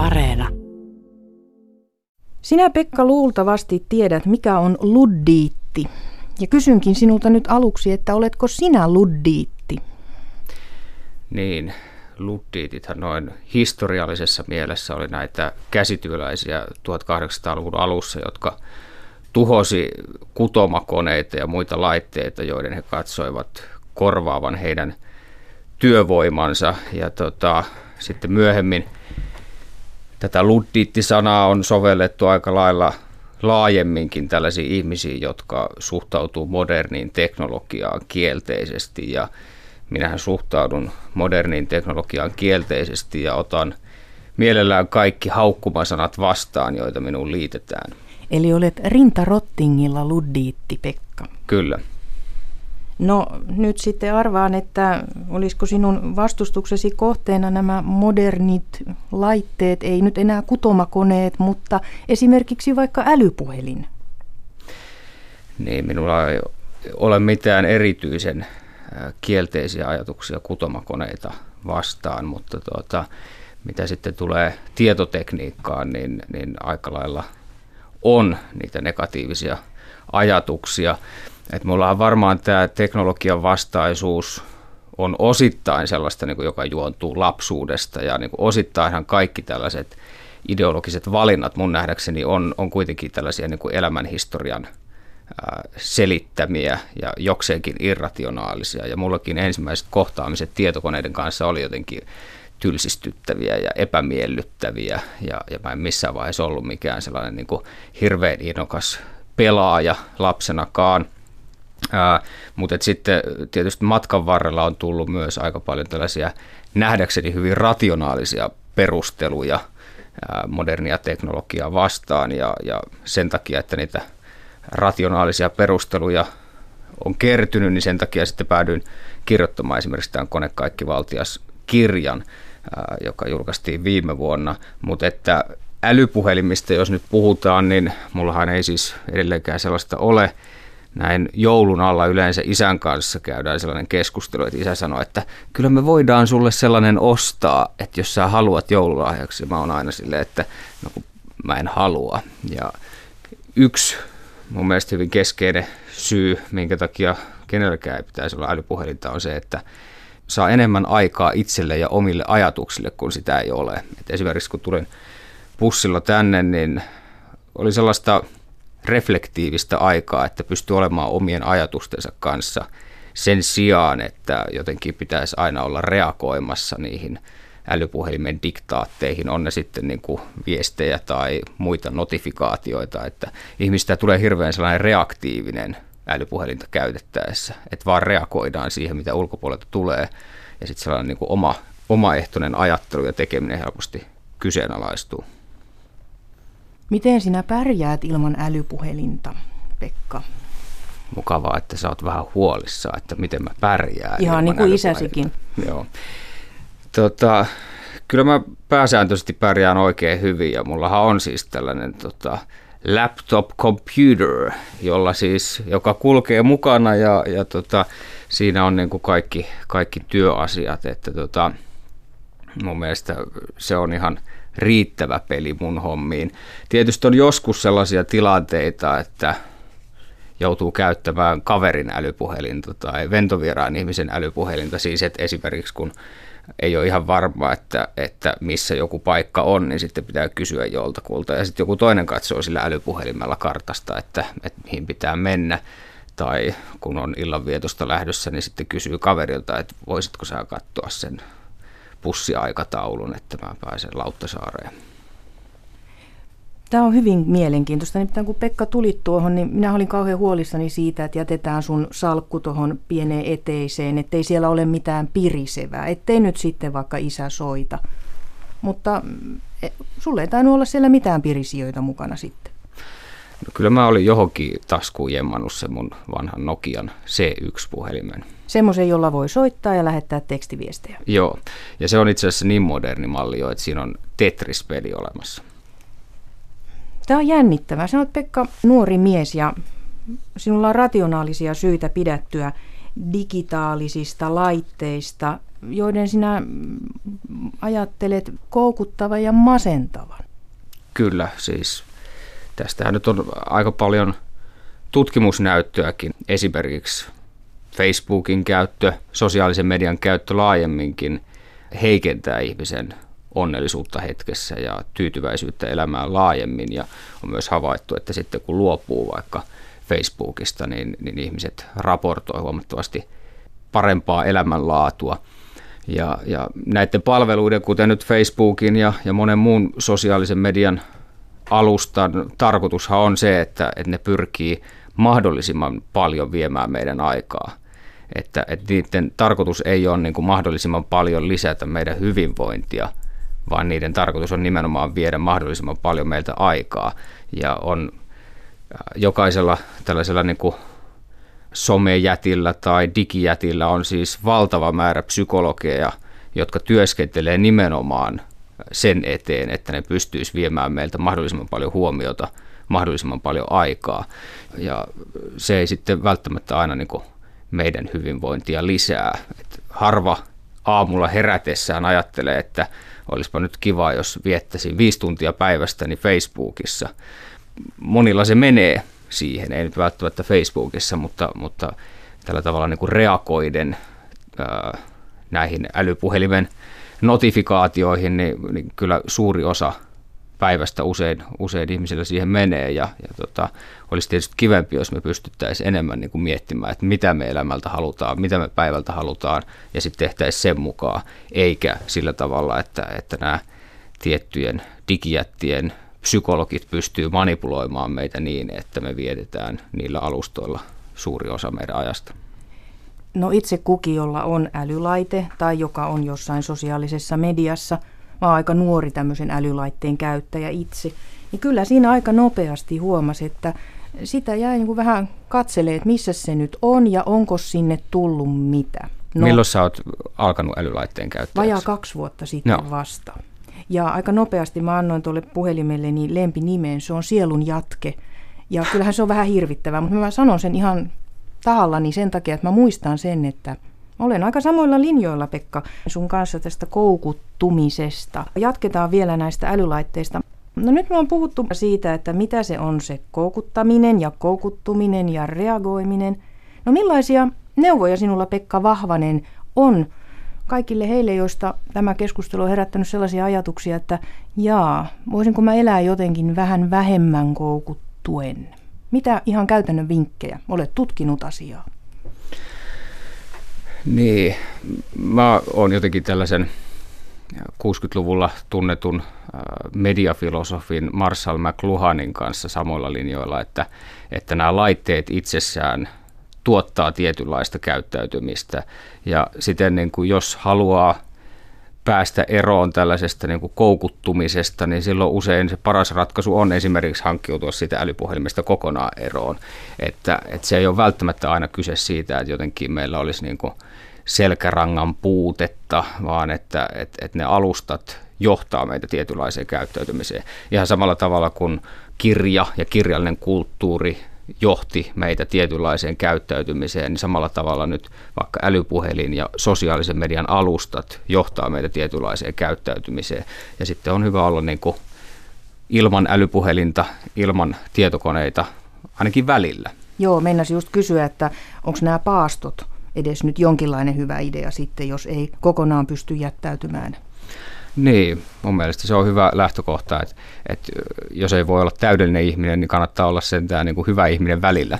Areena. Sinä Pekka luultavasti tiedät, mikä on luddiitti. Ja kysynkin sinulta nyt aluksi, että oletko sinä luddiitti? Niin, luddiitithan noin historiallisessa mielessä oli näitä käsityöläisiä 1800-luvun alussa, jotka tuhosi kutomakoneita ja muita laitteita, joiden he katsoivat korvaavan heidän työvoimansa. Ja tota, sitten myöhemmin tätä luddiitti-sanaa on sovellettu aika lailla laajemminkin tällaisiin ihmisiin, jotka suhtautuu moderniin teknologiaan kielteisesti ja minähän suhtaudun moderniin teknologiaan kielteisesti ja otan mielellään kaikki haukkumasanat vastaan, joita minuun liitetään. Eli olet rintarottingilla luddiitti, Pekka. Kyllä. No nyt sitten arvaan, että olisiko sinun vastustuksesi kohteena nämä modernit laitteet, ei nyt enää kutomakoneet, mutta esimerkiksi vaikka älypuhelin. Niin, minulla ei ole mitään erityisen kielteisiä ajatuksia kutomakoneita vastaan, mutta tuota, mitä sitten tulee tietotekniikkaan, niin, niin aika lailla on niitä negatiivisia ajatuksia. Et mulla on varmaan tämä teknologian vastaisuus on osittain sellaista, niin kuin, joka juontuu lapsuudesta ja niin kuin osittainhan kaikki tällaiset ideologiset valinnat mun nähdäkseni on, on kuitenkin tällaisia niin kuin elämänhistorian selittämiä ja jokseenkin irrationaalisia. Ja mullakin ensimmäiset kohtaamiset tietokoneiden kanssa oli jotenkin tylsistyttäviä ja epämiellyttäviä. Ja, ja mä en missään vaiheessa ollut mikään sellainen niin kuin hirveän innokas pelaaja lapsenakaan. Ää, mutta sitten tietysti matkan varrella on tullut myös aika paljon tällaisia nähdäkseni hyvin rationaalisia perusteluja ää, modernia teknologiaa vastaan ja, ja sen takia, että niitä – rationaalisia perusteluja on kertynyt, niin sen takia sitten päädyin kirjoittamaan esimerkiksi tämän Konekaikkivaltias kirjan, joka julkaistiin viime vuonna, mutta että älypuhelimista, jos nyt puhutaan, niin mullahan ei siis edelleenkään sellaista ole. Näin joulun alla yleensä isän kanssa käydään sellainen keskustelu, että isä sanoo, että kyllä me voidaan sulle sellainen ostaa, että jos sä haluat joululahjaksi, mä oon aina silleen, että no mä en halua. Ja yksi mun mielestä hyvin keskeinen syy, minkä takia kenelläkään ei pitäisi olla älypuhelinta, on se, että saa enemmän aikaa itselle ja omille ajatuksille, kun sitä ei ole. Et esimerkiksi kun tulin bussilla tänne, niin oli sellaista reflektiivistä aikaa, että pystyy olemaan omien ajatustensa kanssa sen sijaan, että jotenkin pitäisi aina olla reagoimassa niihin – älypuhelimen diktaatteihin, on ne sitten niin kuin viestejä tai muita notifikaatioita, että ihmistä tulee hirveän sellainen reaktiivinen älypuhelinta käytettäessä, että vaan reagoidaan siihen, mitä ulkopuolelta tulee, ja sitten sellainen niin kuin oma, omaehtoinen ajattelu ja tekeminen helposti kyseenalaistuu. Miten sinä pärjäät ilman älypuhelinta, Pekka? Mukavaa, että sä oot vähän huolissa, että miten mä pärjään. Ihan niin kuin isäsikin. Joo. Tota, kyllä mä pääsääntöisesti pärjään oikein hyvin ja mullahan on siis tällainen tota, laptop computer, jolla siis, joka kulkee mukana ja, ja tota, siinä on niin kuin kaikki, kaikki työasiat, että tota, mun mielestä se on ihan riittävä peli mun hommiin. Tietysti on joskus sellaisia tilanteita, että joutuu käyttämään kaverin älypuhelinta tai ventovieraan ihmisen älypuhelinta, siis että esimerkiksi kun ei ole ihan varma, että, että missä joku paikka on, niin sitten pitää kysyä joltakulta. Ja sitten joku toinen katsoo sillä älypuhelimella kartasta, että, että mihin pitää mennä. Tai kun on illanvietosta lähdössä, niin sitten kysyy kaverilta, että voisitko sä katsoa sen pussiaikataulun, että mä pääsen Lauttasaareen. Tämä on hyvin mielenkiintoista. Nimittäin kun Pekka tuli tuohon, niin minä olin kauhean huolissani siitä, että jätetään sun salkku tuohon pieneen eteiseen, ettei siellä ole mitään pirisevää, ettei nyt sitten vaikka isä soita. Mutta e, sulle ei tainnut olla siellä mitään pirisijöitä mukana sitten. No kyllä mä olin johonkin taskuun jemmannut sen mun vanhan Nokian C1-puhelimen. Semmoisen, jolla voi soittaa ja lähettää tekstiviestejä. Joo, ja se on itse asiassa niin moderni malli jo, että siinä on Tetris-peli olemassa. Tämä on jännittävää. Sanoit Pekka nuori mies ja sinulla on rationaalisia syitä pidättyä digitaalisista laitteista. joiden sinä ajattelet koukuttavan ja masentavan. Kyllä, siis tästähän nyt on aika paljon tutkimusnäyttöäkin. Esimerkiksi Facebookin käyttö, sosiaalisen median käyttö laajemminkin heikentää ihmisen onnellisuutta hetkessä ja tyytyväisyyttä elämään laajemmin. Ja on myös havaittu, että sitten kun luopuu vaikka Facebookista, niin, niin ihmiset raportoi huomattavasti parempaa elämänlaatua. Ja, ja näiden palveluiden, kuten nyt Facebookin ja, ja monen muun sosiaalisen median alustan tarkoitushan on se, että, että ne pyrkii mahdollisimman paljon viemään meidän aikaa. Että, että niiden tarkoitus ei ole niin kuin mahdollisimman paljon lisätä meidän hyvinvointia, vaan niiden tarkoitus on nimenomaan viedä mahdollisimman paljon meiltä aikaa. Ja on äh, jokaisella tällaisella niin kuin somejätillä tai digijätillä on siis valtava määrä psykologeja, jotka työskentelee nimenomaan sen eteen, että ne pystyisi viemään meiltä mahdollisimman paljon huomiota, mahdollisimman paljon aikaa. Ja se ei sitten välttämättä aina niin kuin meidän hyvinvointia lisää. Et harva aamulla herätessään ajattelee, että olisipa nyt kiva, jos viettäisin viisi tuntia päivästäni Facebookissa. Monilla se menee siihen, ei nyt välttämättä Facebookissa, mutta, mutta tällä tavalla niin kuin reagoiden ää, näihin älypuhelimen notifikaatioihin, niin, niin kyllä suuri osa päivästä usein, usein ihmisillä siihen menee ja, ja tota, olisi tietysti kivempi, jos me pystyttäisiin enemmän niin kuin miettimään, että mitä me elämältä halutaan, mitä me päivältä halutaan ja sitten tehtäisiin sen mukaan, eikä sillä tavalla, että, että nämä tiettyjen digijättien psykologit pystyy manipuloimaan meitä niin, että me vietetään niillä alustoilla suuri osa meidän ajasta. No itse kuki, jolla on älylaite tai joka on jossain sosiaalisessa mediassa, mä oon aika nuori tämmöisen älylaitteen käyttäjä itse, niin kyllä siinä aika nopeasti huomasi, että sitä jäi niin kuin vähän katselee, että missä se nyt on ja onko sinne tullut mitä. No, Milloin sä oot alkanut älylaitteen käyttäjäksi? Vajaa kaksi vuotta sitten no. vasta. Ja aika nopeasti mä annoin tuolle puhelimelleni lempinimeen, se on sielun jatke. Ja kyllähän se on vähän hirvittävää, mutta mä sanon sen ihan tahallani sen takia, että mä muistan sen, että olen aika samoilla linjoilla, Pekka, sun kanssa tästä koukuttumisesta. Jatketaan vielä näistä älylaitteista. No nyt me on puhuttu siitä, että mitä se on se koukuttaminen ja koukuttuminen ja reagoiminen. No millaisia neuvoja sinulla, Pekka Vahvanen, on kaikille heille, joista tämä keskustelu on herättänyt sellaisia ajatuksia, että jaa, voisinko mä elää jotenkin vähän vähemmän koukuttuen? Mitä ihan käytännön vinkkejä? Olet tutkinut asiaa. Niin, mä oon jotenkin tällaisen 60-luvulla tunnetun äh, mediafilosofin Marshall McLuhanin kanssa samoilla linjoilla, että, että nämä laitteet itsessään tuottaa tietynlaista käyttäytymistä ja siten niin kuin jos haluaa päästä eroon tällaisesta niin kuin koukuttumisesta, niin silloin usein se paras ratkaisu on esimerkiksi hankkiutua siitä älypuhelimesta kokonaan eroon. Että, että se ei ole välttämättä aina kyse siitä, että jotenkin meillä olisi niin kuin selkärangan puutetta, vaan että, että, että ne alustat johtaa meitä tietynlaiseen käyttäytymiseen. Ihan samalla tavalla kuin kirja ja kirjallinen kulttuuri johti meitä tietynlaiseen käyttäytymiseen, niin samalla tavalla nyt vaikka älypuhelin ja sosiaalisen median alustat johtaa meitä tietynlaiseen käyttäytymiseen. Ja sitten on hyvä olla niin kuin ilman älypuhelinta, ilman tietokoneita, ainakin välillä. Joo, meinasi just kysyä, että onko nämä paastot edes nyt jonkinlainen hyvä idea sitten, jos ei kokonaan pysty jättäytymään niin, mun mielestä se on hyvä lähtökohta, että, että jos ei voi olla täydellinen ihminen, niin kannattaa olla sentään niin kuin hyvä ihminen välillä.